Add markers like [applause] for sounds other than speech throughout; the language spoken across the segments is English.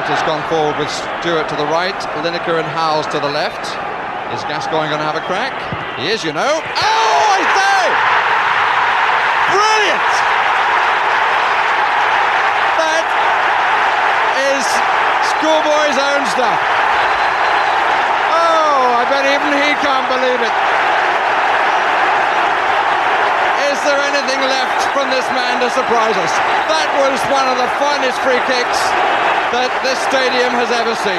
Abbott has gone forward with Stewart to the right, Lineker and Howes to the left. Is Gascoigne going to have a crack? He is, you know. Oh, I say! Brilliant! That is schoolboy's own stuff. Oh, I bet even he can't believe it. Is there anything left from this man to surprise us? That was one of the finest free kicks that this stadium has ever seen.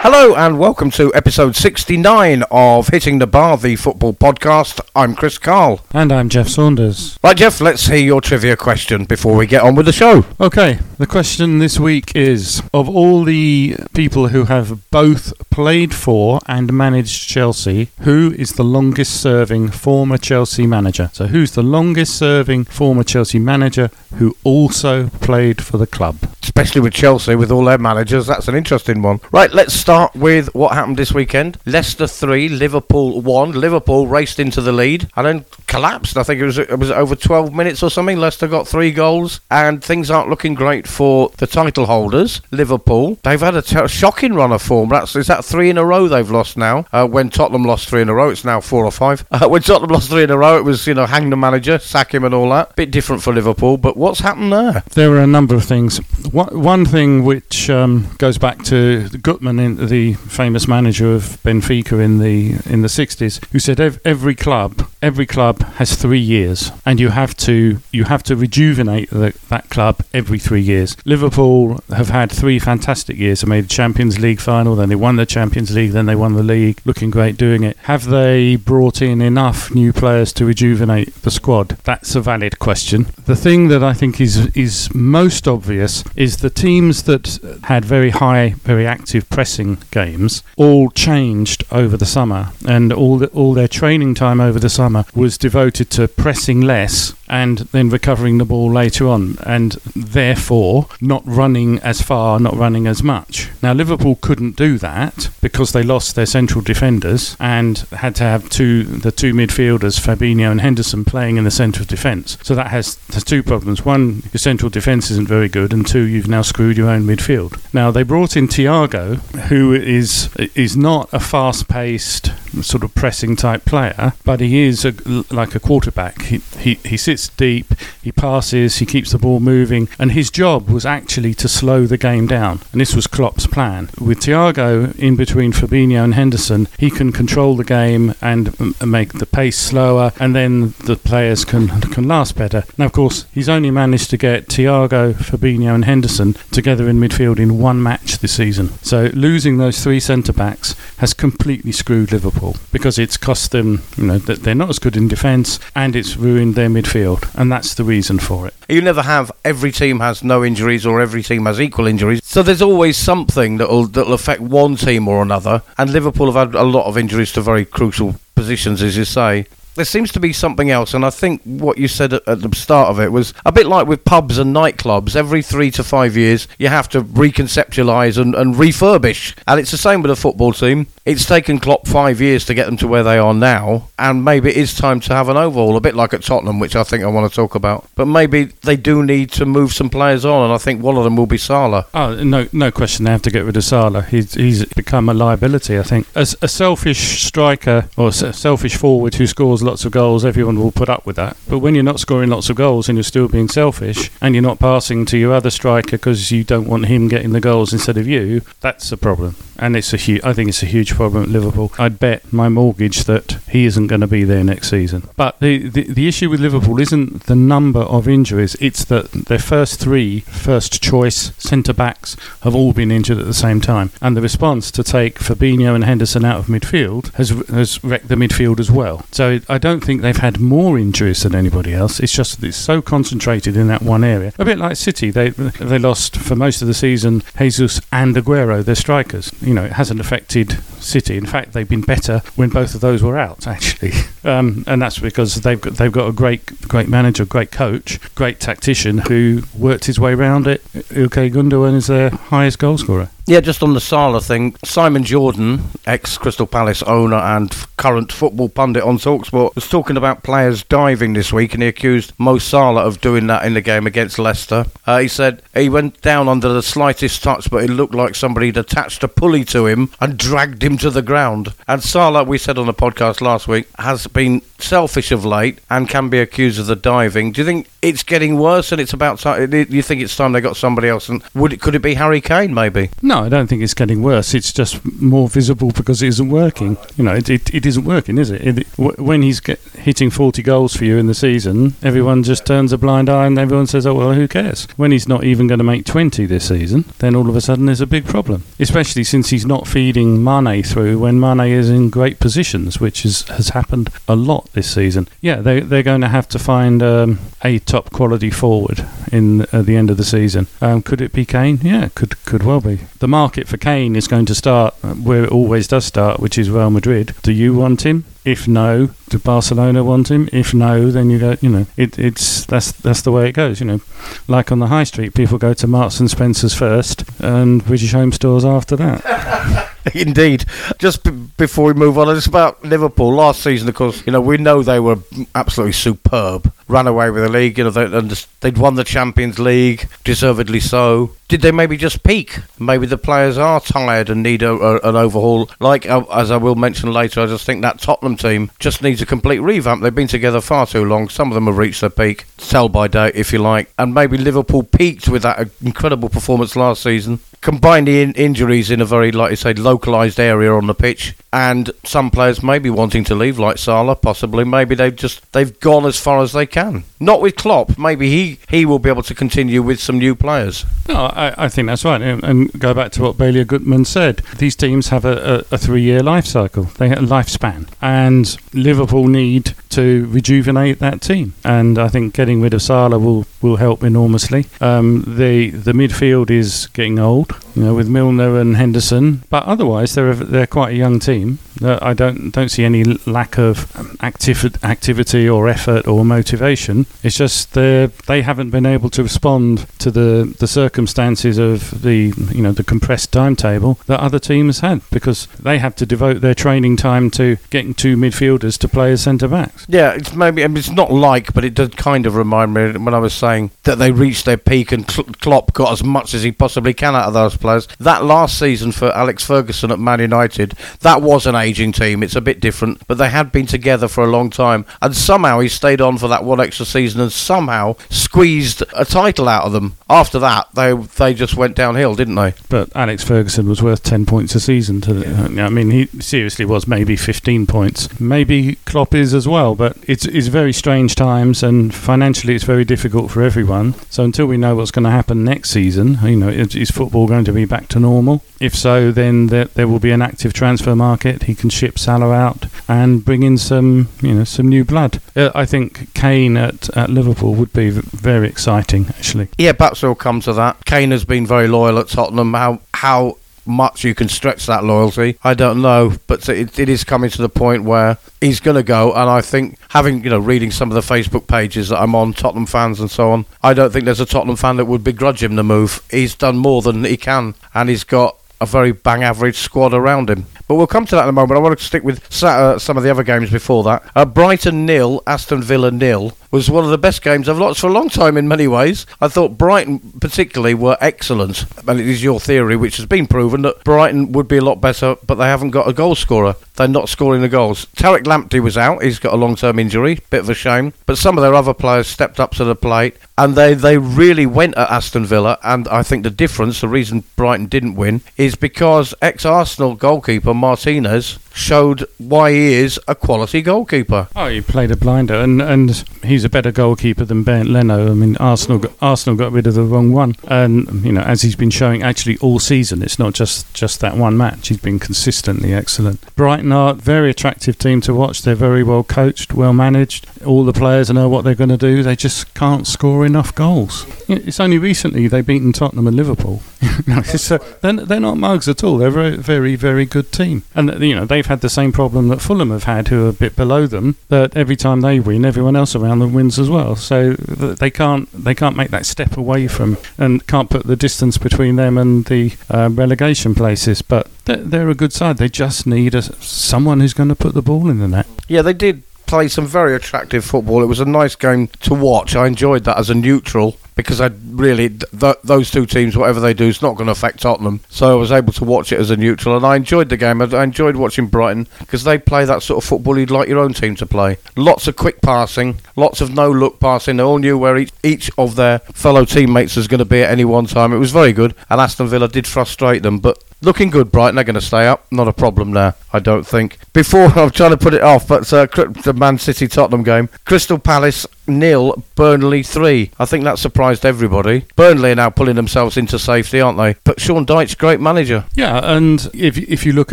Hello and welcome to episode 69 of Hitting the Bar, the football podcast. I'm Chris Carl. And I'm Jeff Saunders. Right, Jeff, let's hear your trivia question before we get on with the show. Okay, the question this week is Of all the people who have both played for and managed Chelsea, who is the longest serving former Chelsea manager? So, who's the longest serving former Chelsea manager who also played for the club? Especially with Chelsea, with all their managers, that's an interesting one. Right, let's start with what happened this weekend. Leicester 3, Liverpool 1. Liverpool raced into the lead. And then collapsed. I think it was, it was over 12 minutes or something. Leicester got three goals and things aren't looking great for the title holders, Liverpool. They've had a t- shocking run of form. That's, is that three in a row they've lost now? Uh, when Tottenham lost three in a row, it's now four or five. [laughs] Uh, when Tottenham lost three in a row, it was, you know, hang the manager, sack him and all that. Bit different for Liverpool, but what's happened there? There were a number of things. One, thing which um, goes back to Guttmann, the famous manager of Benfica in the in the 60s, who said every club every club has three years, and you have to you have to rejuvenate the, that club every three years. Liverpool have had three fantastic years. They made the Champions League final, then they won the Champions League, then they won the league, looking great doing it. Have they brought in enough new players to rejuvenate the squad? That's a valid question. The thing that I think is is most obvious is the teams that had very high, very active pressing games all changed over the summer, and all the, all their training time over the summer was devoted to pressing less and then recovering the ball later on, and therefore not running as far, not running as much. Now, Liverpool couldn't do that because they lost their central defenders and had to have two the two midfielders, Fabinho and Henderson, playing in the centre of defence. So that has, has two problems. One, your central defence isn't very good, and two, you've now screwed your own midfield. Now, they brought in Thiago, who is is not a fast-paced sort of pressing type player, but he is a, like a quarterback. He, he he sits deep, he passes, he keeps the ball moving, and his job was actually to slow the game down. And this was Klopp's plan. With Thiago in between Fabinho and Henderson, he can control the game and m- make the pace slower, and then the players can can last better. Now, of course, he's only managed to get Thiago, Fabinho, and Henderson together in midfield in one match this season. So losing those three centre backs has completely screwed Liverpool because it's cost them, you know, that they're not as good in defence and it's ruined their midfield, and that's the reason for it. You never have every team has no injuries or every team has equal injuries. So there's always something that'll that'll affect one team or another. And Liverpool have had a lot of injuries to very crucial positions, as you say. There seems to be something else, and I think what you said at, at the start of it was a bit like with pubs and nightclubs. Every three to five years, you have to reconceptualise and, and refurbish. And it's the same with a football team. It's taken Klopp five years to get them to where they are now, and maybe it is time to have an overhaul, a bit like at Tottenham, which I think I want to talk about. But maybe they do need to move some players on, and I think one of them will be Salah. Oh no, no question. They have to get rid of Salah. He's he's become a liability. I think as a selfish striker or a selfish forward who scores lots of goals, everyone will put up with that. But when you're not scoring lots of goals and you're still being selfish and you're not passing to your other striker because you don't want him getting the goals instead of you, that's a problem. And it's a huge. I think it's a huge problem at Liverpool. I'd bet my mortgage that he isn't going to be there next season. But the, the the issue with Liverpool isn't the number of injuries. It's that their first three first choice centre backs have all been injured at the same time, and the response to take Fabinho and Henderson out of midfield has has wrecked the midfield as well. So I don't think they've had more injuries than anybody else. It's just that it's so concentrated in that one area. A bit like City, they they lost for most of the season Jesus and Aguero, their strikers. You know, it hasn't affected City. In fact, they've been better when both of those were out, actually, [laughs] um, and that's because they've got they've got a great great manager, great coach, great tactician who worked his way around it. Ilkay Gundogan is their highest goal scorer. Yeah, just on the Salah thing, Simon Jordan, ex Crystal Palace owner and current football pundit on Talksport, was talking about players diving this week, and he accused Mo Salah of doing that in the game against Leicester. Uh, he said he went down under the slightest touch, but it looked like somebody had attached a pulley to him and dragged him to the ground. And Salah, we said on the podcast last week, has been selfish of late and can be accused of the diving. Do you think it's getting worse and it's about time? Do you think it's time they got somebody else? And would it, could it be Harry Kane maybe? No, I don't think it's getting worse. It's just more visible because it isn't working. You know, it, it, it isn't working, is it? it when he's get, hitting 40 goals for you in the season, everyone just turns a blind eye and everyone says, oh, well, who cares? When he's not even going to make 20 this season, then all of a sudden there's a big problem. Especially since he's not feeding Mane through when Mane is in great positions, which is, has happened a lot this season. Yeah, they, they're going to have to find um, a top quality forward in at the end of the season. Um, could it be Kane? Yeah, could could well be. The market for Kane is going to start where it always does start, which is Real Madrid. Do you want him? If no, do Barcelona want him? If no, then you go. You know, it, it's that's that's the way it goes. You know, like on the high street, people go to Marks and Spencers first, and British Home Stores after that. [laughs] Indeed. Just b- before we move on, it's about Liverpool last season. Of course, you know we know they were absolutely superb. Ran away with the league. You know they, they'd won the Champions League, deservedly so. Did they maybe just peak? Maybe the players are tired and need a, a, an overhaul. Like uh, as I will mention later, I just think that Tottenham team just needs a complete revamp. They've been together far too long. Some of them have reached their peak, sell by date if you like, and maybe Liverpool peaked with that incredible performance last season. Combine the in- injuries in a very, like you say, localised area on the pitch, and some players maybe wanting to leave, like Salah, possibly. Maybe they've just they've gone as far as they can. Not with Klopp. Maybe he he will be able to continue with some new players. No, I, I think that's right. And, and go back to what Béla Guttmann said. These teams have a, a, a three-year life cycle. They have a lifespan, and Liverpool need to rejuvenate that team. And I think getting rid of Salah will, will help enormously. Um, the the midfield is getting old, you know, with Milner and Henderson. But otherwise, they're a, they're quite a young team. Uh, I don't don't see any lack of activ- activity or effort or motivation. It's just they they haven't been able to respond to the, the circumstances of the you know the compressed timetable that other teams had because they have to devote their training time to getting two midfielders to play as centre Yeah, it's maybe I mean, it's not like, but it does kind of remind me when I was saying that they reached their peak and Klopp got as much as he possibly can out of those players. That last season for Alex Ferguson at Man United, that was an aging team. It's a bit different, but they had been together for a long time, and somehow he stayed on for that one extra season and somehow squeezed a title out of them. After that, they they just went downhill, didn't they? But Alex Ferguson was worth 10 points a season. To the, I mean, he seriously was maybe 15 points. Maybe Klopp is as well, but it's, it's very strange times and financially it's very difficult for everyone. So until we know what's going to happen next season, you know, is, is football going to be back to normal? If so, then there, there will be an active transfer market. He can ship Salah out and bring in some, you know, some new blood. Uh, I think Kane at, at Liverpool would be very exciting, actually. Yeah, perhaps we'll come to that. Kane has been very loyal at Tottenham. How how much you can stretch that loyalty, I don't know, but it, it is coming to the point where he's going to go. And I think, having you know, reading some of the Facebook pages that I'm on, Tottenham fans and so on, I don't think there's a Tottenham fan that would begrudge him the move. He's done more than he can, and he's got a very bang average squad around him. But we'll come to that in a moment. I want to stick with uh, some of the other games before that. Uh, Brighton nil, Aston Villa nil was one of the best games I've watched for a long time in many ways. I thought Brighton particularly were excellent. And it is your theory, which has been proven, that Brighton would be a lot better, but they haven't got a goal scorer. They're not scoring the goals. Tariq Lamptey was out. He's got a long-term injury. Bit of a shame. But some of their other players stepped up to the plate. And they, they really went at Aston Villa. And I think the difference, the reason Brighton didn't win, is because ex-Arsenal goalkeeper Martinez showed why he is a quality goalkeeper. Oh, he played a blinder, and, and he's a better goalkeeper than Bernd Leno. I mean, Arsenal got, Arsenal got rid of the wrong one, and you know, as he's been showing actually all season, it's not just just that one match. He's been consistently excellent. Brighton are a very attractive team to watch. They're very well coached, well managed. All the players know what they're going to do. They just can't score enough goals. It's only recently they've beaten Tottenham and Liverpool. [laughs] so uh, they're, they're not mugs at all. They're a very, very, very good team, and you know they've had the same problem that Fulham have had, who are a bit below them. That every time they win, everyone else around them wins as well. So they can't they can't make that step away from and can't put the distance between them and the uh, relegation places. But they're, a good side. They just need a, someone who's going to put the ball in the net. Yeah, they did play some very attractive football. It was a nice game to watch. I enjoyed that as a neutral because I really th- those two teams, whatever they do, is not going to affect Tottenham. So I was able to watch it as a neutral, and I enjoyed the game. I, I enjoyed watching Brighton because they play that sort of football you'd like your own team to play. Lots of quick passing, lots of no look passing. They all knew where each, each of their fellow teammates was going to be at any one time. It was very good, and Aston Villa did frustrate them, but Looking good, Brighton. They're going to stay up. Not a problem there, I don't think. Before [laughs] I'm trying to put it off, but uh, the Man City Tottenham game, Crystal Palace nil, Burnley three. I think that surprised everybody. Burnley are now pulling themselves into safety, aren't they? But Sean Dyche, great manager. Yeah, and if if you look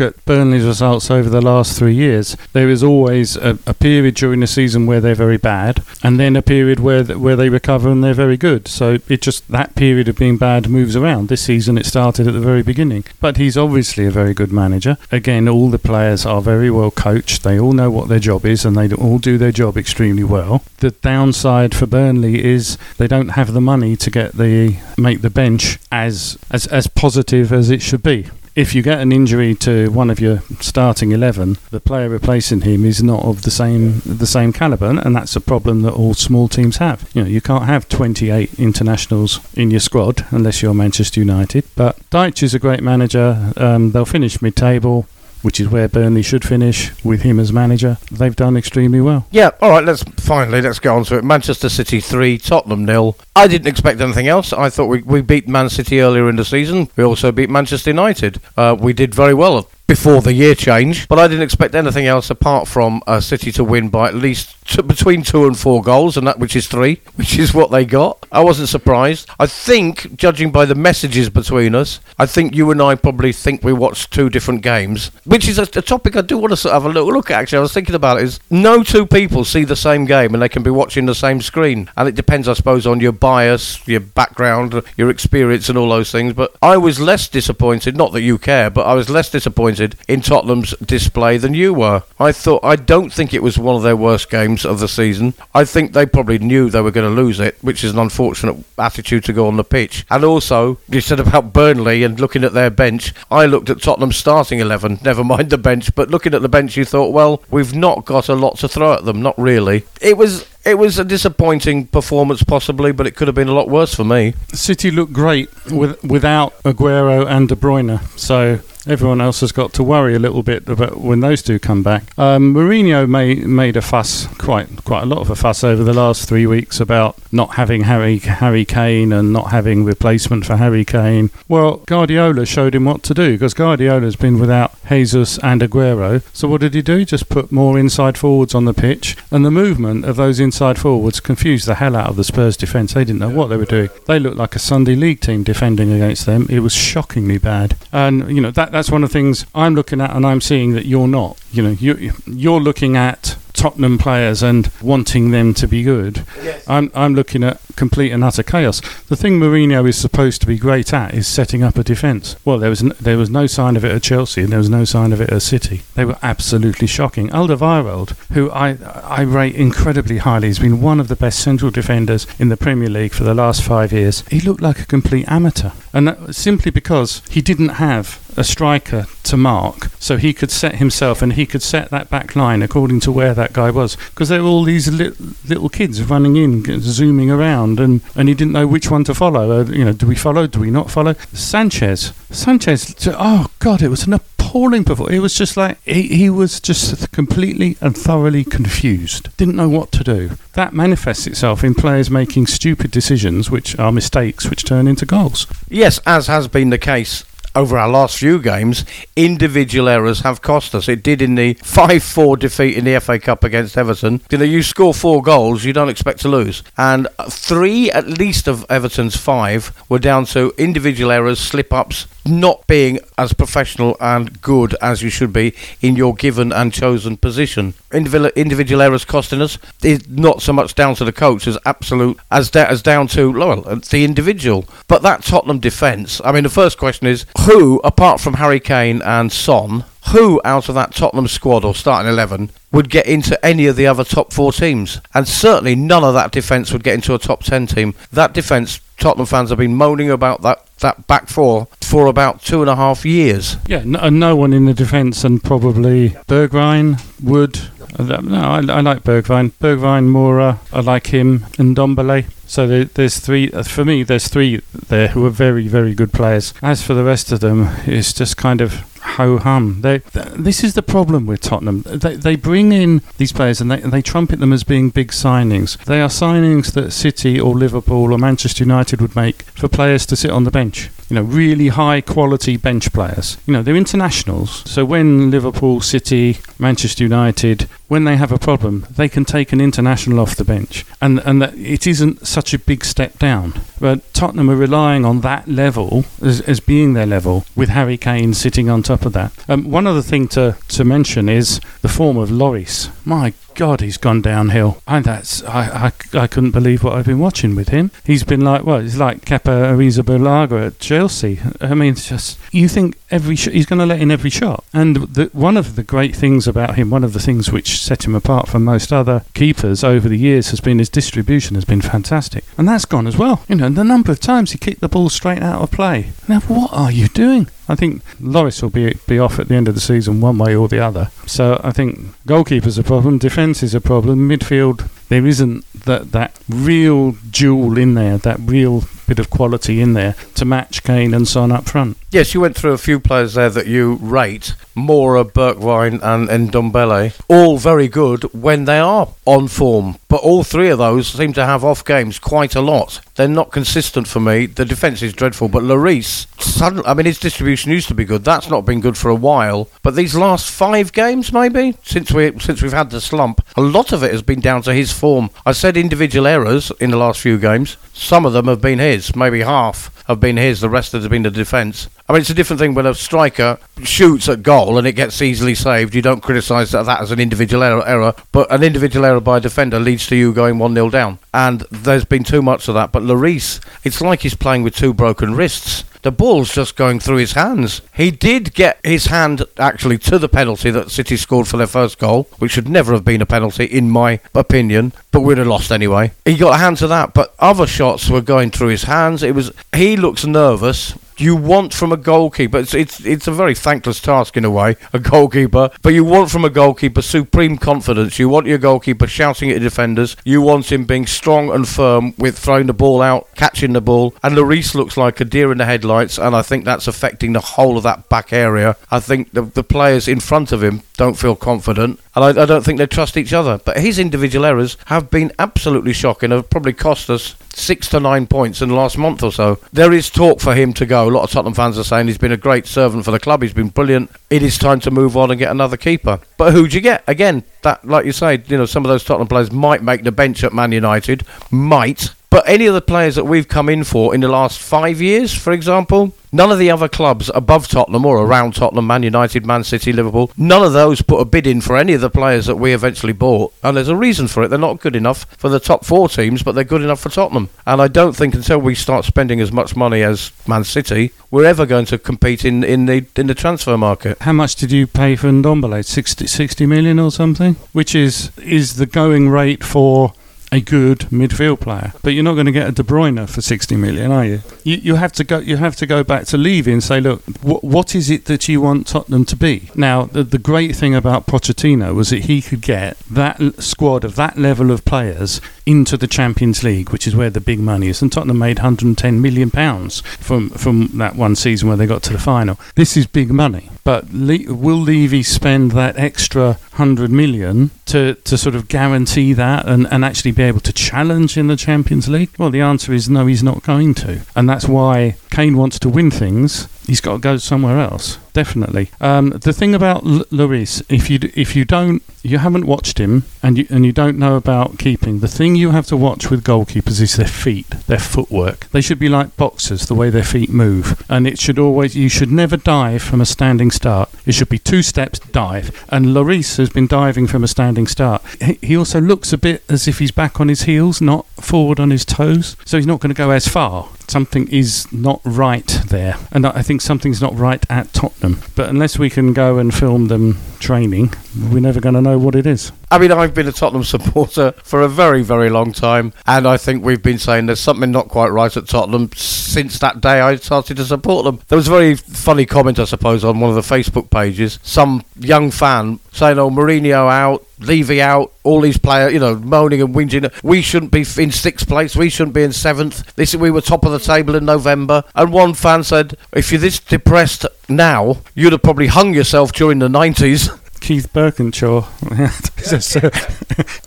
at Burnley's results over the last three years, there is always a, a period during the season where they're very bad, and then a period where where they recover and they're very good. So it just that period of being bad moves around. This season it started at the very beginning, but he's obviously a very good manager. Again, all the players are very well coached. They all know what their job is, and they all do their job extremely well. The downside for Burnley is they don't have the money to get the make the bench as as as positive as it should be if you get an injury to one of your starting eleven, the player replacing him is not of the same the same caliber, and that's a problem that all small teams have. You know, you can't have 28 internationals in your squad unless you're Manchester United. But Dyche is a great manager. Um, they'll finish mid-table which is where Burnley should finish with him as manager. They've done extremely well. Yeah, all right, let's finally let's get on to it. Manchester City 3, Tottenham nil. I didn't expect anything else. I thought we, we beat Man City earlier in the season. We also beat Manchester United. Uh, we did very well before the year change, but I didn't expect anything else apart from uh, City to win by at least t- between two and four goals, and that which is three, [laughs] which is what they got. I wasn't surprised. I think, judging by the messages between us, I think you and I probably think we watched two different games, which is a, a topic I do want to sort of have a little look at. Actually, I was thinking about it. Is no two people see the same game and they can be watching the same screen, and it depends, I suppose, on your bias, your background, your experience, and all those things. But I was less disappointed. Not that you care, but I was less disappointed disappointed in Tottenham's display than you were. I thought I don't think it was one of their worst games of the season. I think they probably knew they were going to lose it, which is an unfortunate attitude to go on the pitch. And also, you said about Burnley and looking at their bench. I looked at Tottenham's starting eleven, [laughs] never mind the bench, but looking at the bench, you thought, well, we've not got a lot to throw at them. Not really. It was it was a disappointing performance, possibly, but it could have been a lot worse for me. City looked great with, without Aguero and De Bruyne, so everyone else has got to worry a little bit about when those two come back. Um, Mourinho made made a fuss, quite quite a lot of a fuss over the last three weeks about not having Harry Harry Kane and not having replacement for Harry Kane. Well, Guardiola showed him what to do because Guardiola's been without Jesus and Aguero. So what did he do? Just put more inside forwards on the pitch, and the movement of those inside forwards confused the hell out of the Spurs defence. They didn't know what they were doing. They looked like a Sunday League team defending against them. It was shockingly bad, and you know that that's one of the things I'm looking at, and I'm seeing that you're not. You know, you you're looking at Tottenham players and wanting them to be good. Yes. I'm I'm looking at complete and utter chaos. The thing Mourinho is supposed to be great at is setting up a defence. Well, there was n- there was no sign of it at Chelsea, and there was no sign of it at City. They were absolutely shocking. Alderweireld, who I I rate incredibly highly, has been one of the best central defenders in the Premier League for the last five years. He looked like a complete amateur, and that, simply because he didn't have a striker to mark, so he could set himself and he could set that back line according to where that guy was. Because there were all these li- little kids running in, zooming around, and, and he didn't know which one to follow. Uh, you know, do we follow? Do we not follow? Sanchez, Sanchez. Oh God, it was an appalling performance. It was just like he, he was just completely and thoroughly confused. Didn't know what to do. That manifests itself in players making stupid decisions, which are mistakes, which turn into goals. Yes, as has been the case over our last few games, individual errors have cost us. It did in the 5 4 defeat in the FA Cup against Everton. You know, you score four goals, you don't expect to lose. And three, at least, of Everton's five were down to individual errors, slip ups, not being as professional and good as you should be in your given and chosen position. Individual, individual errors costing us is not so much down to the coach as absolute as, da- as down to well, uh, the individual. But that Tottenham defence, I mean, the first question is who, apart from Harry Kane and Son, who out of that Tottenham squad or starting 11 would get into any of the other top four teams. And certainly none of that defence would get into a top 10 team. That defence, Tottenham fans have been moaning about that, that back four for about two and a half years. Yeah, no, and no one in the defence, and probably Bergwijn, Wood. uh, No, I, I like Bergwijn. Bergwijn, Moura, I like him, and Ndombele. So there, there's three. uh, For me, there's three there who are very, very good players. As for the rest of them, it's just kind of ho hum. Th- this is the problem with Tottenham. They, they bring in these players and they, and they trumpet them as being big signings. They are signings that City or Liverpool or Manchester United would make for players to sit on the bench. You know, really high quality bench players. You know, they're internationals. So when Liverpool, City, Manchester United, when they have a problem, they can take an international off the bench, and and that it isn't such a big step down. But Tottenham are relying on that level as, as being their level, with Harry Kane sitting on top of that. Um, one other thing to to mention is the form of Lloris. My God, he's gone downhill. And that's I, I, I couldn't believe what I've been watching with him. He's been like well, he's like Kepa Arrizabalaga at Chelsea. I mean, it's just you think every sh- he's going to let in every shot. And the, one of the great things about him, one of the things which set him apart from most other keepers over the years, has been his distribution has been fantastic, and that's gone as well. You know, the number of times he kicked the ball straight out of play. Now, what are you doing? I think Lloris will be be off at the end of the season, one way or the other. So I think goalkeeper's a problem, defence is a problem, midfield there isn't that that real jewel in there, that real bit of quality in there to match Kane and Son up front. Yes, you went through a few players there that you rate. Moura, Bergwijn and Ndombele. All very good when they are on form. But all three of those seem to have off games quite a lot. They're not consistent for me. The defence is dreadful. But Lloris, suddenly, I mean, his distribution used to be good. That's not been good for a while. But these last five games, maybe, since, we, since we've had the slump, a lot of it has been down to his form. I said individual errors in the last few games. Some of them have been his, maybe half have been his, the rest has been the defence. I mean, it's a different thing when a striker shoots at goal and it gets easily saved. You don't criticise that, that as an individual error, error, but an individual error by a defender leads to you going 1 0 down. And there's been too much of that. But Lloris, it's like he's playing with two broken wrists. The ball's just going through his hands. He did get his hand actually to the penalty that City scored for their first goal, which should never have been a penalty, in my opinion, but we'd have lost anyway. He got a hand to that, but other shots were going through his hands. It was he looks nervous you want from a goalkeeper. It's, it's it's a very thankless task in a way, a goalkeeper. But you want from a goalkeeper supreme confidence. You want your goalkeeper shouting at the defenders. You want him being strong and firm with throwing the ball out, catching the ball. And Lloris looks like a deer in the headlights, and I think that's affecting the whole of that back area. I think the the players in front of him don't feel confident, and I, I don't think they trust each other. But his individual errors have been absolutely shocking. Have probably cost us six to nine points in the last month or so. There is talk for him to go. A lot of Tottenham fans are saying he's been a great servant for the club. He's been brilliant. It is time to move on and get another keeper. But who'd you get? Again, that like you say, you know, some of those Tottenham players might make the bench at Man United. Might. But any of the players that we've come in for in the last five years, for example, none of the other clubs above Tottenham or around Tottenham, Man United, Man City, Liverpool, none of those put a bid in for any of the players that we eventually bought. And there's a reason for it. They're not good enough for the top four teams, but they're good enough for Tottenham. And I don't think until we start spending as much money as Man City, we're ever going to compete in, in the in the transfer market. How much did you pay for Ndombele? 60, 60 million or something? Which is is the going rate for a good midfield player. But you're not going to get a De Bruyne for 60 million, are you? You, you have to go. You have to go back to Levy and say, look, wh- what is it that you want Tottenham to be? Now, the, the great thing about Pochettino was that he could get that l- squad of that level of players into the Champions League, which is where the big money is. And Tottenham made 110 million pounds from from that one season where they got to the final. This is big money. But Le- will Levy spend that extra 100 million to, to sort of guarantee that and, and actually be able to challenge in the Champions League? Well, the answer is no, he's not going to. And that's why Kane wants to win things. He's got to go somewhere else. Definitely. Um, the thing about L- Lloris, if you if you don't, you haven't watched him, and you and you don't know about keeping. The thing you have to watch with goalkeepers is their feet, their footwork. They should be like boxers, the way their feet move, and it should always. You should never dive from a standing start. It should be two steps dive. And Lloris has been diving from a standing start. He- also looks a bit as if he's back on his heels, not forward on his toes. So he's not going to go as far. Something is not right there, and I I think something's not right at Tottenham them. But unless we can go and film them training, we're never going to know what it is. I mean, I've been a Tottenham supporter [laughs] for a very, very long time, and I think we've been saying there's something not quite right at Tottenham since that day I started to support them. There was a very funny comment, I suppose, on one of the Facebook pages. Some young fan saying, "Oh, Mourinho out, Levy out, all these players, you know, moaning and whinging. We shouldn't be in sixth place. We shouldn't be in seventh. This we were top of the table in November." And one fan said, "If you're this depressed now, you'd have probably hung yourself during the '90s." [laughs] Keith Burkinshaw.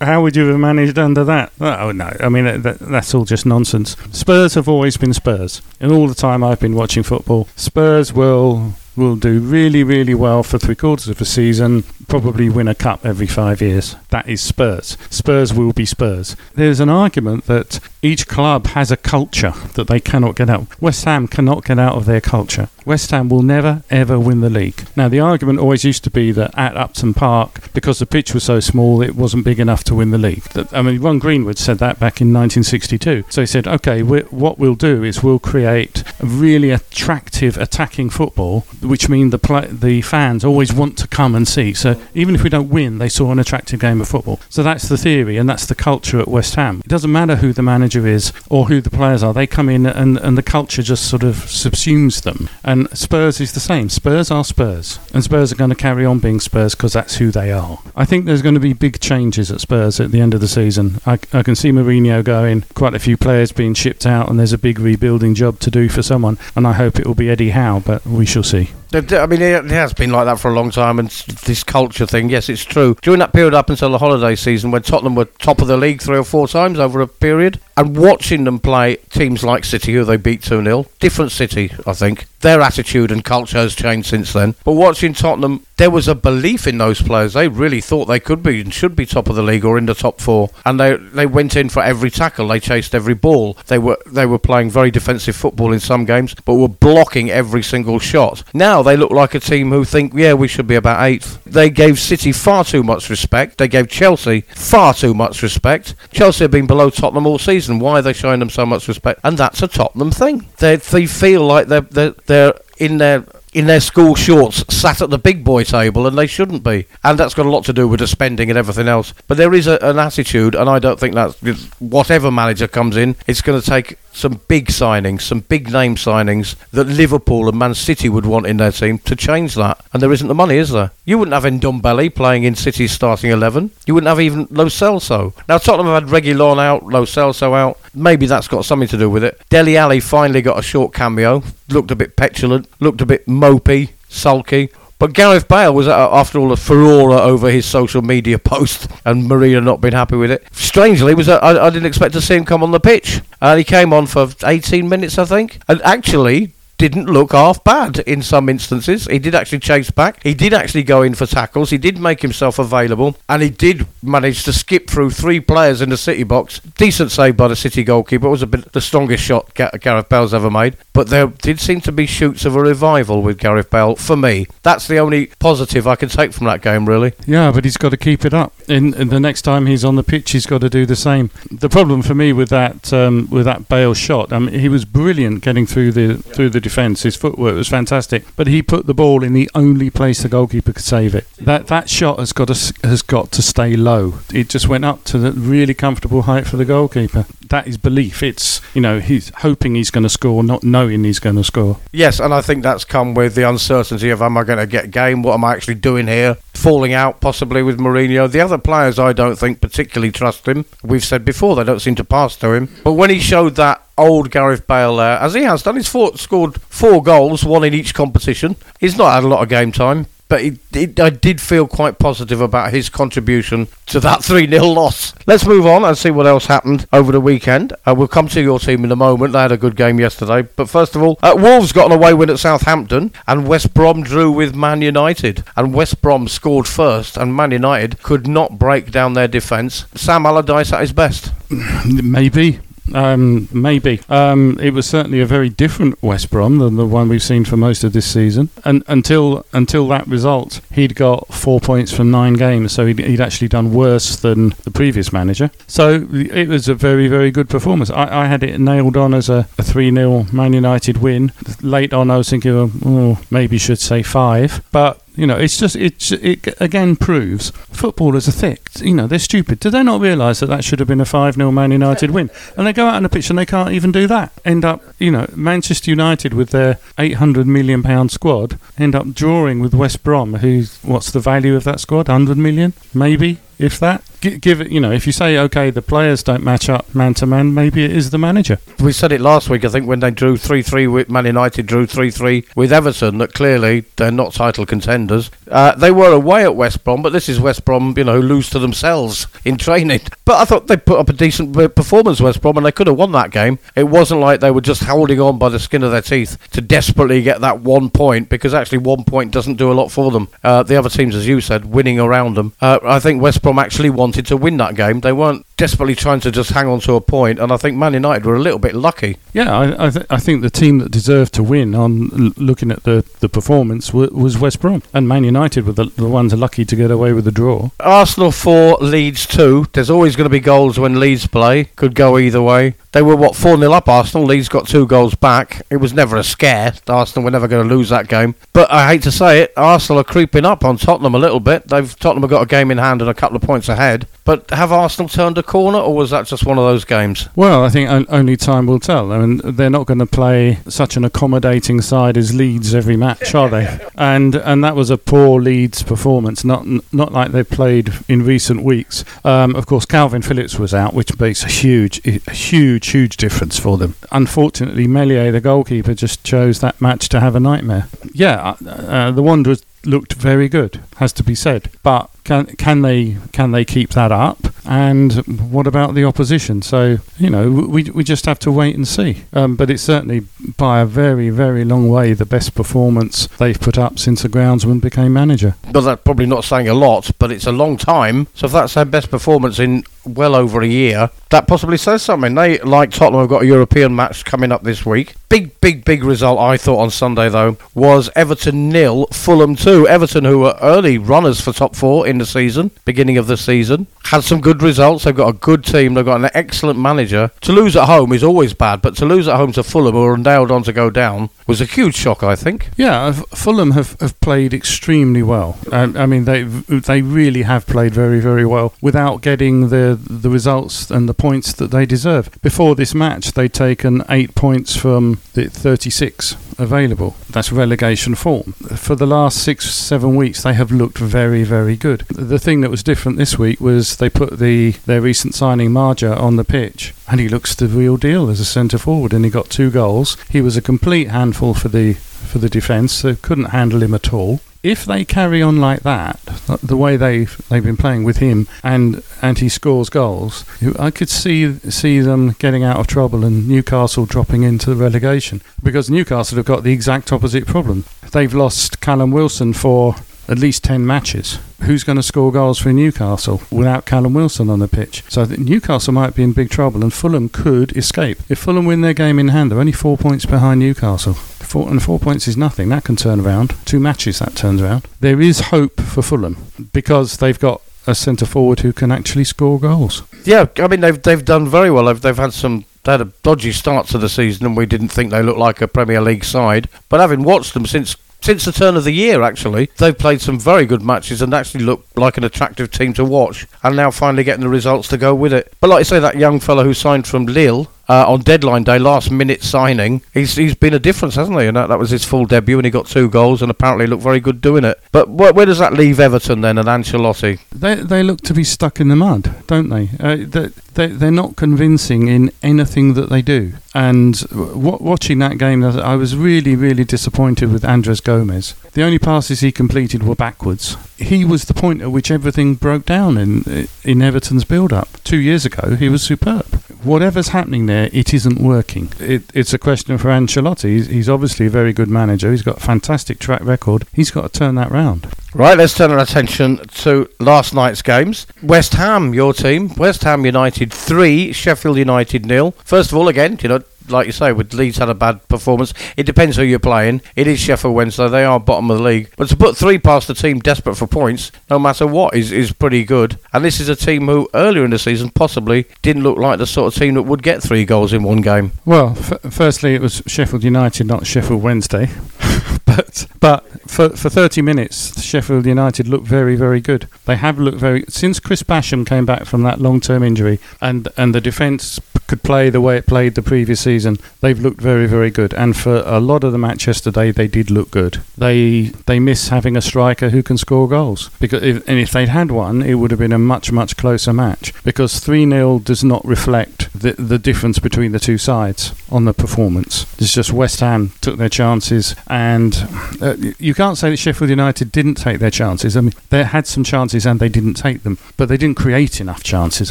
[laughs] How would you have managed under that? Oh no, I mean that, that's all just nonsense. Spurs have always been Spurs, and all the time I've been watching football, Spurs will will do really, really well for three quarters of a season, probably win a cup every five years. That is Spurs. Spurs will be Spurs. There's an argument that each club has a culture that they cannot get out. West Ham cannot get out of their culture. West Ham will never, ever win the league. Now, the argument always used to be that at Upton Park, because the pitch was so small, it wasn't big enough to win the league. I mean, Ron Greenwood said that back in 1962. So he said, okay, what we'll do is we'll create a really attractive attacking football which means the pl- the fans always want to come and see. So even if we don't win, they saw an attractive game of football. So that's the theory, and that's the culture at West Ham. It doesn't matter who the manager is or who the players are; they come in and and the culture just sort of subsumes them. And Spurs is the same. Spurs are Spurs, and Spurs are going to carry on being Spurs because that's who they are. I think there's going to be big changes at Spurs at the end of the season. I, I can see Mourinho going, quite a few players being shipped out, and there's a big rebuilding job to do for someone. And I hope it will be Eddie Howe, but we shall see. I mean, it has been like that for a long time, and this culture thing, yes, it's true. During that period up until the holiday season, when Tottenham were top of the league three or four times over a period, and watching them play teams like City, who they beat 2 0, different City, I think. Their attitude and culture has changed since then. But watching Tottenham, there was a belief in those players. They really thought they could be and should be top of the league or in the top four. And they they went in for every tackle. They chased every ball. They were they were playing very defensive football in some games, but were blocking every single shot. Now they look like a team who think, yeah, we should be about eighth. They gave City far too much respect. They gave Chelsea far too much respect. Chelsea have been below Tottenham all season. Why are they showing them so much respect? And that's a Tottenham thing. They they feel like they're they're, they're in their in their school shorts sat at the big boy table and they shouldn't be. And that's got a lot to do with the spending and everything else. But there is a, an attitude, and I don't think that whatever manager comes in, it's going to take some big signings, some big name signings that Liverpool and Man City would want in their team to change that. And there isn't the money, is there? You wouldn't have Ndombele playing in City's starting 11. You wouldn't have even Lo Celso. Now, Tottenham have had Reguilon out, Lo Celso out. Maybe that's got something to do with it. Dele Alli finally got a short cameo. Looked a bit petulant, looked a bit mopey, sulky. But Gareth Bale was, uh, after all, a furore over his social media post, and Mourinho not being happy with it. Strangely, was uh, I, I, didn't expect to see him come on the pitch. Uh, he came on for 18 minutes, I think, and actually didn't look half bad in some instances. He did actually chase back. He did actually go in for tackles. He did make himself available, and he did manage to skip through three players in the City box. Decent save by the City goalkeeper. It was a bit the strongest shot Gareth Bale's ever made. But there did seem to be shoots of a revival with Gareth Bale for me. That's the only positive I can take from that game, really. Yeah, but he's got to keep it up. In, in the next time he's on the pitch, he's got to do the same. The problem for me with that um, with that Bale shot, I mean, he was brilliant getting through the through the defence. His footwork was fantastic, but he put the ball in the only place the goalkeeper could save it. That that shot has got to has got to stay low. It just went up to the really comfortable height for the goalkeeper. That is belief. It's you know he's hoping he's going to score, not knowing he's going to score. Yes, and I think that's come with the uncertainty of am I going to get game? What am I actually doing here? Falling out possibly with Mourinho. The other players I don't think particularly trust him. We've said before they don't seem to pass to him. But when he showed that old Gareth Bale there, as he has done. He's scored four goals, one in each competition. He's not had a lot of game time, but it, it, I did feel quite positive about his contribution to that [laughs] 3 0 loss. Let's move on and see what else happened over the weekend. Uh, we'll come to your team in a moment. They had a good game yesterday. But first of all, uh, Wolves got an away win at Southampton, and West Brom drew with Man United. And West Brom scored first, and Man United could not break down their defence. Sam Allardyce at his best. [sighs] Maybe Um, maybe. Um, it was certainly a very different West Brom than the one we've seen for most of this season. And until until that result, he'd got four points from nine games, so he'd, he'd actually done worse than the previous manager. So it was a very very good performance. I, I had it nailed on as a, a 3 0 Man United win. Late on, I was thinking, oh, maybe should say five. But you know, it's just it, it again proves footballers are thick. You know, they're stupid. Do they not realise that that should have been a five 0 Man United win? And they go out on the pitch and they can't even do that. End up, you know, Manchester United with their eight hundred million pound squad end up drawing with West Brom. who's What's the value of that squad? Hundred million, maybe if that. Give it, you know, if you say okay, the players don't match up man to man, maybe it is the manager. We said it last week, I think, when they drew three three with Man United, drew three three with Everton. That clearly they're not title contenders. Uh, they were away at West Brom, but this is West Brom, you know, lose to themselves [laughs] in training. But I thought they put up a decent performance, West Brom, and they could have won that game. It wasn't like they were just holding on by the skin of their teeth to desperately get that one point, because actually one point doesn't do a lot for them. Uh, the other teams, as you said, winning around them. Uh, I think West Brom actually wanted to win that game. They weren't desperately trying to just hang on to a point, and I think Man United were a little bit lucky. Yeah, I I, th- I think the team that deserved to win on l- looking at the, the performance w- was West Brom, and Man United were the, the ones lucky to get away with the draw. Arsenal 4, Leeds 2. There's always going to be goals when Leeds play. Could go either way. They were, what, 4 0 up Arsenal. Leeds got two goals back. It was never a scare. Arsenal were never going to lose that game. But I hate to say it, Arsenal are creeping up on Tottenham a little bit. They've Tottenham have got a game in hand and a couple of points ahead. But have Arsenal turned a corner, or was that just one of those games? Well, I think only time will tell. I mean, they're not going to play such an accommodating side as Leeds every match, are they? [laughs] And and that was a poor Leeds performance. Not not like they played in recent weeks. Um, of course, Calvin Phillips was out, which makes a huge, a huge, huge difference for them. Unfortunately, Meslier, the goalkeeper, just chose that match to have a nightmare. Yeah, uh, uh, the Wanderers looked very good, has to be said. But can can they can they keep that up? And what about the opposition? So you know, we we just have to wait and see. Um, but it's certainly by a very very long way the best performance they've put up since the groundsman became manager. Well, that's probably not saying a lot, but it's a long time. So if that's their best performance in well over a year, that possibly says something. They, like Tottenham, have got a European match coming up this week. Big, big, big result, I thought, on Sunday, though, was Everton nil, Fulham 2. Everton, who were early runners for top four in the season, beginning of the season, had some good results. They've got a good team. They've got an excellent manager. To lose at home is always bad, but to lose at home to Fulham, who are nailed on to go down, was a huge shock, I think. Yeah, Fulham have, have played extremely well. Um, I mean, they they really have played very very well without getting the the results and the points that they deserve. Before this match, they'd taken eight points from the 36 available. That's relegation form. For the last six seven weeks, they have looked very very good. The thing that was different this week was they put the their recent signing Maja on the pitch, and he looks the real deal as a centre forward, and he got two goals. He was a complete handful for the for the defence. They couldn't handle him at all. If they carry on like that, the way they've they've been playing with him, and and he scores goals, I could see see them getting out of trouble and Newcastle dropping into the relegation because Newcastle have got the exact opposite problem. They've lost Callum Wilson for at least 10 matches. Who's going to score goals for Newcastle without Callum Wilson on the pitch? So I think Newcastle might be in big trouble and Fulham could escape. If Fulham win their game in hand, they're only four points behind Newcastle. Four, and four points is nothing. That can turn around. Two matches that turns around. There is hope for Fulham because they've got a centre forward who can actually score goals. Yeah, I mean they've they've done very well. They've, they've had some they had a dodgy start to the season, and we didn't think they looked like a Premier League side. But having watched them since since the turn of the year, actually, they've played some very good matches and actually look like an attractive team to watch. And now finally getting the results to go with it. But like I say, that young fellow who signed from Lille. Uh, on deadline day, last minute signing, he's he's been a difference, hasn't he? And that, that was his full debut, and he got two goals, and apparently looked very good doing it. But where, where does that leave Everton then, and Ancelotti? They they look to be stuck in the mud, don't they? Uh, they they're not convincing in anything that they do. And w- watching that game, I was really really disappointed with Andres Gomes. The only passes he completed were backwards. He was the point at which everything broke down in in Everton's build-up. Two years ago, he was superb. Whatever's happening there, it isn't working. It, it's a question for Ancelotti. He's, he's obviously a very good manager. He's got a fantastic track record. He's got to turn that round. Right, let's turn our attention to last night's games. West Ham, your team. West Ham United 3, Sheffield United nil. First of all, again, you know, like you say, with Leeds had a bad performance. It depends who you're playing. It is Sheffield Wednesday. They are bottom of the league. But to put three past a team desperate for points, no matter what, is, is pretty good. And this is a team who earlier in the season possibly didn't look like the sort of team that would get three goals in one game. Well, f- firstly, it was Sheffield United, not Sheffield Wednesday. [laughs] but but for for 30 minutes, Sheffield United looked very very good. They have looked very since Chris Basham came back from that long term injury, and and the defence could play the way it played the previous season. They've looked very very good, and for a lot of the match yesterday, they did look good. They they miss having a striker who can score goals because if, and if they'd had one, it would have been a much much closer match because three 0 does not reflect the the difference between the two sides on the performance. It's just West Ham took their chances and uh, you can't say that Sheffield United didn't take their chances. I mean, they had some chances and they didn't take them, but they didn't create enough chances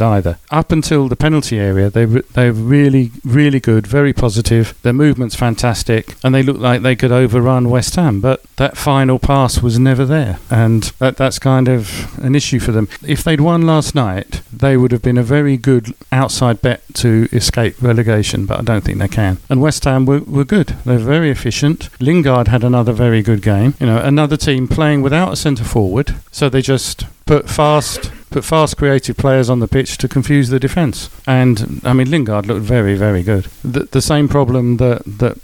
either. Up until the penalty area, they re- they're really really good, very positive. Their movement's fantastic, and they look like they could overrun West Ham. But that final pass was never there, and that that's kind of an issue for them. If they'd won last night, they would have been a very good outside bet to escape relegation. But I don't think they can. And West Ham were, were good. They're very efficient. Lingard had another very good game. You know, another team playing without a centre forward, so they just put fast put fast creative players on the pitch to confuse the defence. And I mean Lingard looked very very good. The, the same problem that that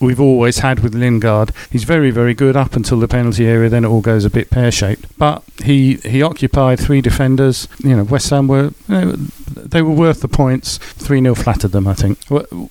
we've always had with Lingard. He's very very good up until the penalty area. Then it all goes a bit pear shaped. But he he occupied three defenders. You know West Ham were you know, they were worth the points. Three 0 flattered them. I think.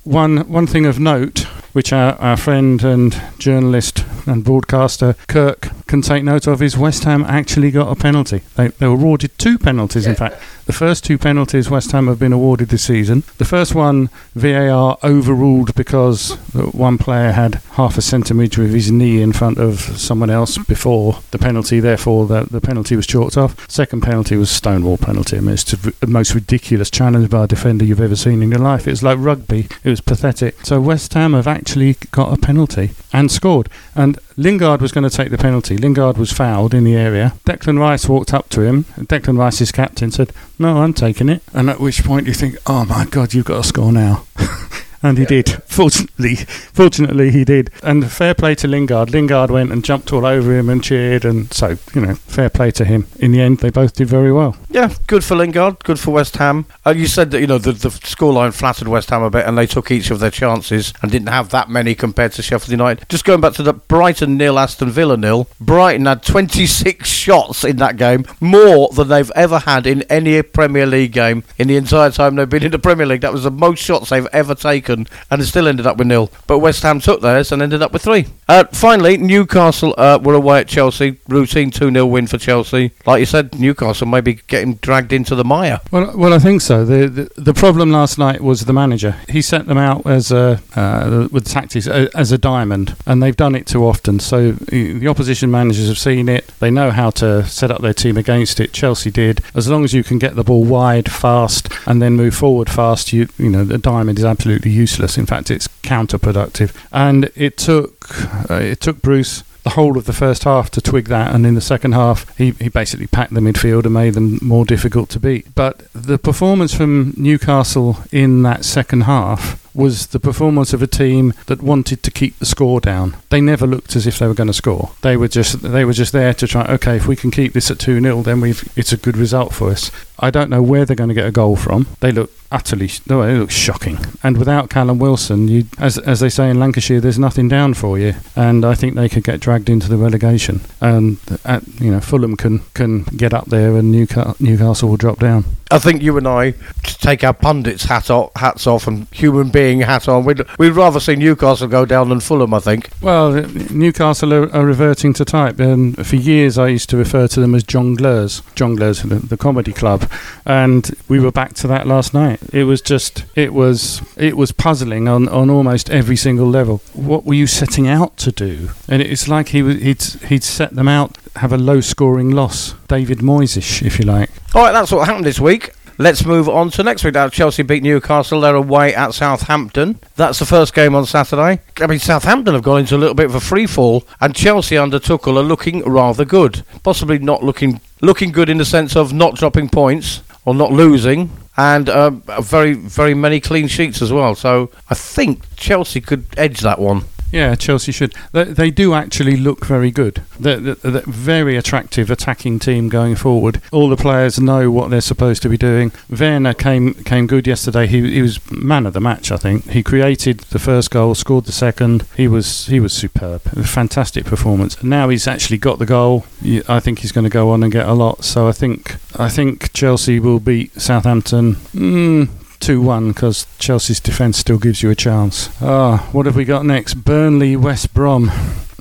One one thing of note, which our, our friend and journalist and broadcaster Kirk can take note of, is West Ham actually got a penalty. They, they were awarded two penalties, in fact. The first two penalties West Ham have been awarded this season. The first one, VAR overruled because uh, one player had half a centimetre of his knee in front of someone else before the penalty, therefore the, the penalty was chalked off. Second penalty was Stonewall penalty. I mean, it's the most ridiculous challenge by a defender you've ever seen in your life. It was like rugby. It was pathetic. So West Ham have actually got a penalty and scored. And Lingard was going to take the penalty. Lingard was fouled in the area. Declan Rice walked up to him. Declan Rice's captain said, No, I'm taking it. And at which point you think, Oh my God, you've got to score now. [laughs] and he yeah. did. Fortunately, fortunately he did. And fair play to Lingard. Lingard went and jumped all over him and cheered, and so you know, fair play to him. In the end, they both did very well. Yeah, good for Lingard, good for West Ham. Uh, you said that you know the, the scoreline flattered West Ham a bit, and they took each of their chances and didn't have that many compared to Sheffield United. Just going back to the Brighton nil, Aston Villa nil. Brighton had 26 [laughs] shots in that game, more than they've ever had in any Premier League game in the entire time they've been in the Premier League. That was the most shots they've ever taken, and it still ended up with nil. But West Ham took theirs and ended up with three. Uh, finally, Newcastle uh, were away at Chelsea. Routine 2 0 win for Chelsea. Like you said, Newcastle maybe getting dragged into the mire. Well, well, I think so. The, the, the problem last night was the manager. He set them out as a uh, with tactics uh, as a diamond, and they've done it too often. So the opposition managers have seen it. They know how to set up their team against it. Chelsea did. As long as you can get the ball wide, fast, and then move forward fast, you you know the diamond is absolutely useless. In fact, it's counterproductive. And it took uh, it took Bruce the whole of the first half to twig that, and in the second half, he, he basically packed the midfield and made them more difficult to beat. But the performance from Newcastle in that second half was the performance of a team that wanted to keep the score down. They never looked as if they were going to score. They were just they were just there to try. Okay, if we can keep this at two 0 then we've it's a good result for us. I don't know where they're going to get a goal from. They look utterly no, they look shocking. And without Callum Wilson, you as as they say in Lancashire, there's nothing down for you. And I think they could get dragged into the relegation. And at, you know Fulham can can get up there, and Newcastle, Newcastle will drop down. I think you and I take our pundits hat off, hats off and human being hat on. We'd, we'd rather see Newcastle go down than Fulham, I think. Well, uh, Newcastle are, are reverting to type. And for years, I used to refer to them as jongleurs, jongleurs, the, the comedy club, and we were back to that last night. It was just, it was, it was puzzling on, on almost every single level. What were you setting out to do? And it's like he was, he'd, he'd set them out have a low scoring loss. David Moyesish, if you like. All right, that's what happened this week. Let's move on to next week. Now, Chelsea beat Newcastle. They're away at Southampton. That's the first game on Saturday. I mean, Southampton have gone into a little bit of a free fall, and Chelsea under Tuchel are looking rather good. Possibly not looking looking good in the sense of not dropping points or not losing, and um, very very many clean sheets as well. So I think Chelsea could edge that one. Yeah, Chelsea should. They, they do actually look very good. They're, they're, they're very attractive attacking team going forward. All the players know what they're supposed to be doing. Werner came came good yesterday. He, he was man of the match, I think. He created the first goal, scored the second. He was he was superb. Fantastic performance. Now he's actually got the goal. I think he's going to go on and get a lot. So I think I think Chelsea will beat Southampton. Mm, 2 1 because Chelsea's defence still gives you a chance. Ah, what have we got next? Burnley, West Brom.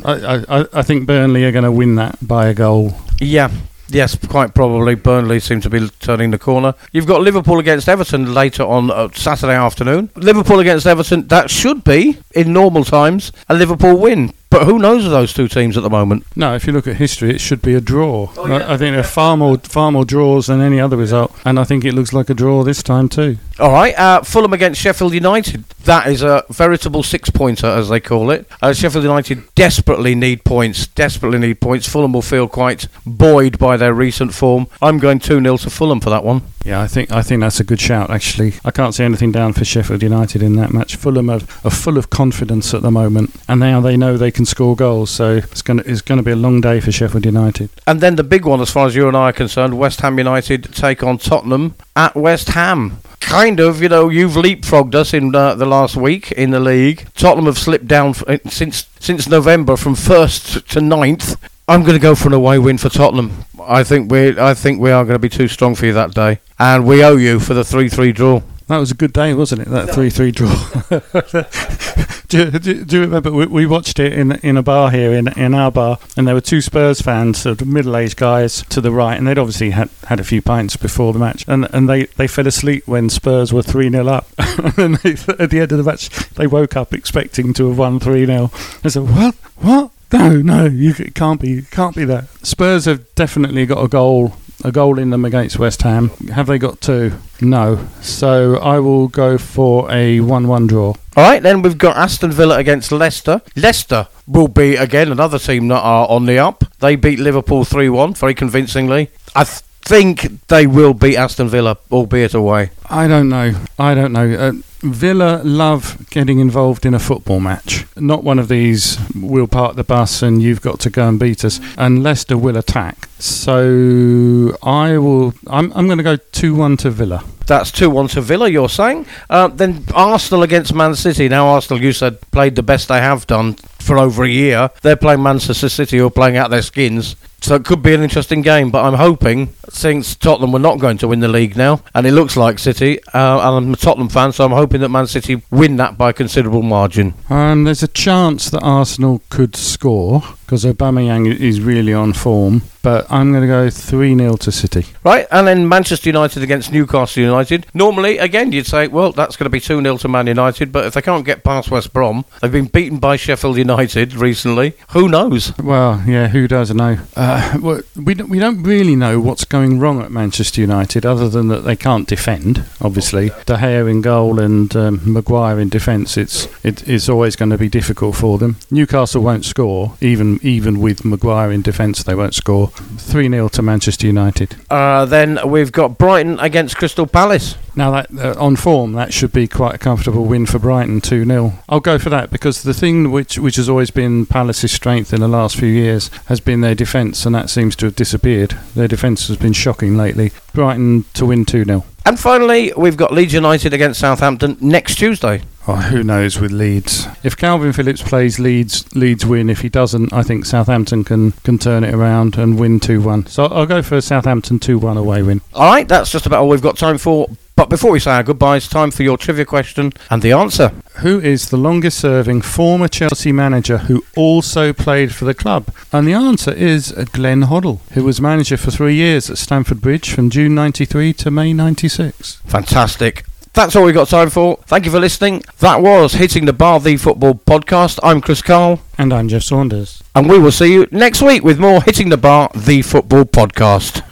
I, I, I think Burnley are going to win that by a goal. Yeah, Yes, quite probably. Burnley seem to be turning the corner. You've got Liverpool against Everton later on uh, Saturday afternoon. Liverpool against Everton, that should be, in normal times, a Liverpool win. But who knows of those two teams at the moment? No, if you look at history, it should be a draw. Oh, yeah. I, I think there are far more far more draws than any other result, and I think it looks like a draw this time too. All right, uh, Fulham against Sheffield United. That is a veritable six-pointer, as they call it. Uh, Sheffield United desperately need points. Desperately need points. Fulham will feel quite buoyed by their recent form. I'm going two 0 to Fulham for that one. Yeah, I think I think that's a good shout. Actually, I can't see anything down for Sheffield United in that match. Fulham are, are full of confidence at the moment, and now they know they can score goals. So it's going to it's going to be a long day for Sheffield United. And then the big one, as far as you and I are concerned, West Ham United take on Tottenham at West Ham. Kind of, you know, you've leapfrogged us in uh, the last week in the league. Tottenham have slipped down f- since since November from first to ninth. I'm going to go for an away win for Tottenham. I think we I think we are going to be too strong for you that day, and we owe you for the three-three draw. That was a good day, wasn't it? That three-three draw. [laughs] do, do, do, you remember we, we, watched it in in a bar here in in our bar, and there were two Spurs fans, sort of middle-aged guys to the right, and they'd obviously had, had a few pints before the match, and and they, they fell asleep when Spurs were three 0 up, [laughs] and they, at the end of the match they woke up expecting to have won three 0 I said, "What? What? No, no, you it can't be, It can't be that." Spurs have definitely got a goal a goal in them against West Ham. Have they got two? No. So I will go for a 1 1 draw. All right, then we've got Aston Villa against Leicester. Leicester will be, again, another team that are on the up. They beat Liverpool 3 1 very convincingly. I th- think they will beat Aston Villa, albeit away. I don't know. I don't know. Uh, Villa love getting involved in a football match. Not one of these, we'll park the bus and you've got to go and beat us. And Leicester will attack. So I will, I'm, I'm going to go 2 1 to Villa. That's 2 1 to Villa, you're saying? Uh, then Arsenal against Man City. Now, Arsenal, you said, played the best they have done for over a year. They're playing Manchester City, who are playing out their skins. So it could be an interesting game, but I'm hoping, since Tottenham were not going to win the league now, and it looks like City, uh, and I'm a Tottenham fan, so I'm hoping that Man City win that by a considerable margin. And there's a chance that Arsenal could score because Aubameyang is really on form. But I'm going to go 3 0 to City. Right, and then Manchester United against Newcastle United. Normally, again, you'd say, well, that's going to be 2 0 to Man United, but if they can't get past West Brom, they've been beaten by Sheffield United recently. Who knows? Well, yeah, who does know? Uh, well, we, don't, we don't really know what's going wrong at Manchester United other than that they can't defend, obviously. De Gea in goal and um, Maguire in defence, it's, it, it's always going to be difficult for them. Newcastle won't score, even even with Maguire in defence, they won't score. 3 0 to Manchester United. Uh, then we've got Brighton against Crystal Palace. Now, that uh, on form, that should be quite a comfortable win for Brighton, 2 0. I'll go for that because the thing which, which has always been Palace's strength in the last few years has been their defence, and that seems to have disappeared. Their defence has been shocking lately. Brighton to win 2 0. And finally, we've got Leeds United against Southampton next Tuesday. Oh, who knows with Leeds? If Kalvin Phillips plays Leeds, Leeds win. If he doesn't, I think Southampton can, can turn it around and win 2 1. So I'll go for a Southampton 2 1 away win. All right, that's just about all we've got time for. But before we say our goodbyes, time for your trivia question and the answer. Who is the longest serving former Chelsea manager who also played for the club? And the answer is Glenn Hoddle, who was manager for three years at Stamford Bridge from June 93 to May 96. Fantastic. That's all we've got time for. Thank you for listening. That was Hitting the Bar, the football podcast. I'm Chris Carl. And I'm Jeff Saunders. And we will see you next week with more Hitting the Bar, the football podcast.